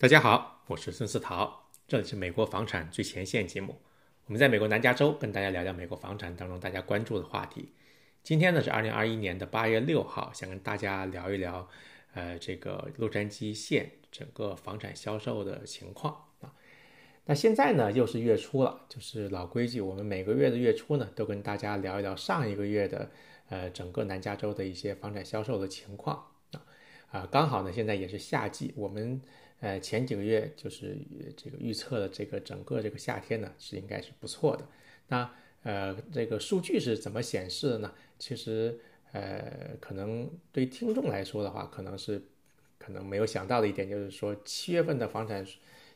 大家好，我是孙思桃，这里是美国房产最前线节目。我们在美国南加州跟大家聊聊美国房产当中大家关注的话题。今天呢是二零二一年的八月六号，想跟大家聊一聊，呃，这个洛杉矶县整个房产销售的情况啊。那现在呢又是月初了，就是老规矩，我们每个月的月初呢都跟大家聊一聊上一个月的呃整个南加州的一些房产销售的情况啊，刚好呢现在也是夏季，我们。呃，前几个月就是这个预测的这个整个这个夏天呢，是应该是不错的。那呃，这个数据是怎么显示的呢？其实呃，可能对听众来说的话，可能是可能没有想到的一点，就是说七月份的房产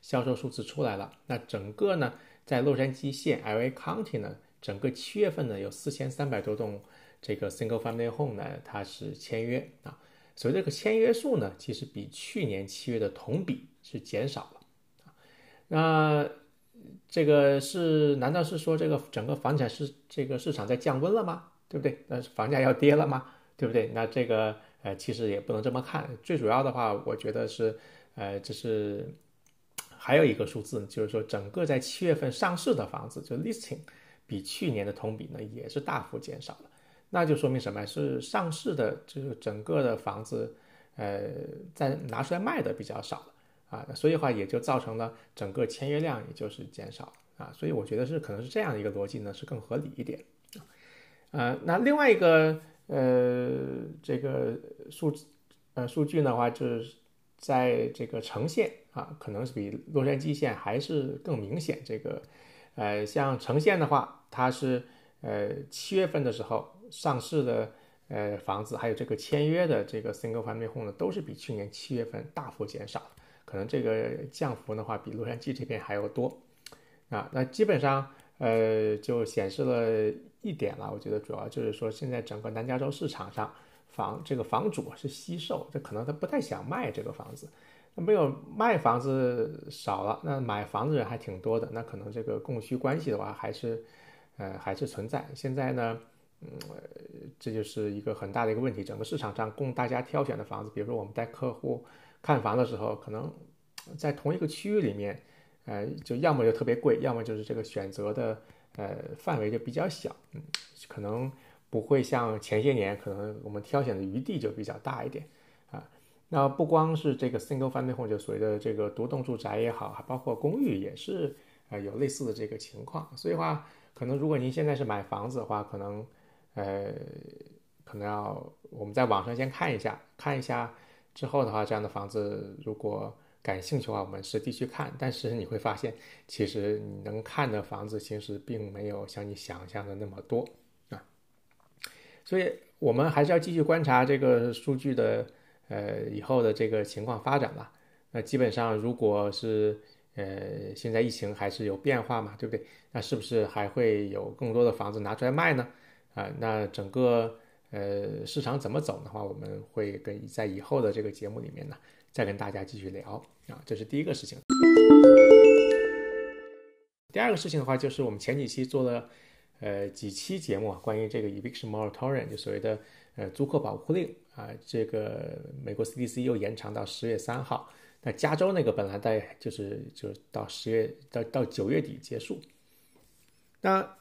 销售数字出来了。那整个呢，在洛杉矶县 LA County 呢，整个七月份呢有四千三百多栋这个 Single Family Home 呢，它是签约啊。所以这个签约数呢，其实比去年七月的同比是减少了。那这个是难道是说这个整个房产市这个市场在降温了吗？对不对？那房价要跌了吗？对不对？那这个呃，其实也不能这么看。最主要的话，我觉得是呃，这是还有一个数字，就是说整个在七月份上市的房子，就 listing，比去年的同比呢也是大幅减少了。那就说明什么？是上市的，就是整个的房子，呃，在拿出来卖的比较少了啊，所以的话也就造成了整个签约量也就是减少了啊，所以我觉得是可能是这样的一个逻辑呢，是更合理一点啊。呃，那另外一个呃这个数呃数据的话，就是在这个城县啊，可能是比洛杉矶县还是更明显。这个呃，像城县的话，它是呃七月份的时候。上市的呃房子，还有这个签约的这个 single family home 呢，都是比去年七月份大幅减少，可能这个降幅的话，比洛杉矶这边还要多啊。那基本上呃就显示了一点了，我觉得主要就是说，现在整个南加州市场上房这个房主是惜售，这可能他不太想卖这个房子，那没有卖房子少了，那买房子人还挺多的，那可能这个供需关系的话，还是呃还是存在。现在呢。嗯，这就是一个很大的一个问题。整个市场上供大家挑选的房子，比如说我们带客户看房的时候，可能在同一个区域里面，呃，就要么就特别贵，要么就是这个选择的呃范围就比较小，嗯，可能不会像前些年，可能我们挑选的余地就比较大一点啊。那不光是这个 single family home，就所谓的这个独栋住宅也好，还包括公寓也是呃有类似的这个情况。所以话，可能如果您现在是买房子的话，可能呃，可能要我们在网上先看一下，看一下之后的话，这样的房子如果感兴趣的话，我们实地去看。但是你会发现，其实你能看的房子其实并没有像你想象的那么多啊。所以我们还是要继续观察这个数据的呃以后的这个情况发展吧。那基本上，如果是呃现在疫情还是有变化嘛，对不对？那是不是还会有更多的房子拿出来卖呢？啊，那整个呃市场怎么走的话，我们会跟在以后的这个节目里面呢，再跟大家继续聊啊，这是第一个事情。第二个事情的话，就是我们前几期做了呃几期节目啊，关于这个 eviction moratorium，就所谓的呃租客保护令啊，这个美国 CDC 又延长到十月三号，那加州那个本来在就是就是到十月到到九月底结束，那。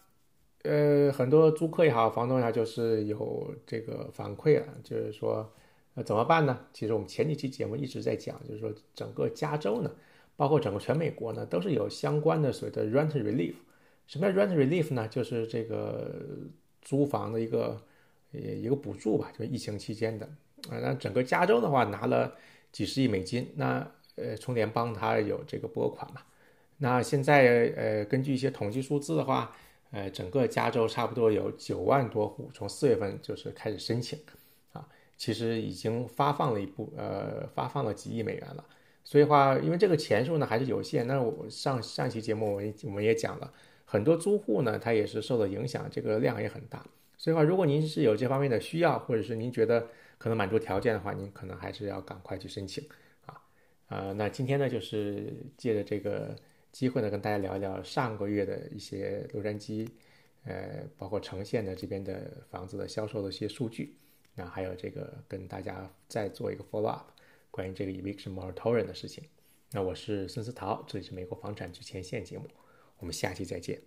呃，很多租客也好，房东也好，就是有这个反馈了，就是说，呃，怎么办呢？其实我们前几期节目一直在讲，就是说，整个加州呢，包括整个全美国呢，都是有相关的所谓的 rent relief。什么叫 rent relief 呢？就是这个租房的一个一个补助吧，就是疫情期间的啊。那整个加州的话，拿了几十亿美金，那呃，从联邦它有这个拨款嘛。那现在呃，根据一些统计数字的话，呃，整个加州差不多有九万多户，从四月份就是开始申请，啊，其实已经发放了一部，呃，发放了几亿美元了。所以话，因为这个钱数呢还是有限，那我上上期节目我我们也讲了，很多租户呢他也是受到影响，这个量也很大。所以话，如果您是有这方面的需要，或者是您觉得可能满足条件的话，您可能还是要赶快去申请，啊，呃，那今天呢就是借着这个。机会呢，跟大家聊一聊上个月的一些洛杉矶，呃，包括城县的这边的房子的销售的一些数据，那还有这个跟大家再做一个 follow up，关于这个 eviction moratorium 的事情。那我是孙思桃，这里是美国房产最前线节目，我们下期再见。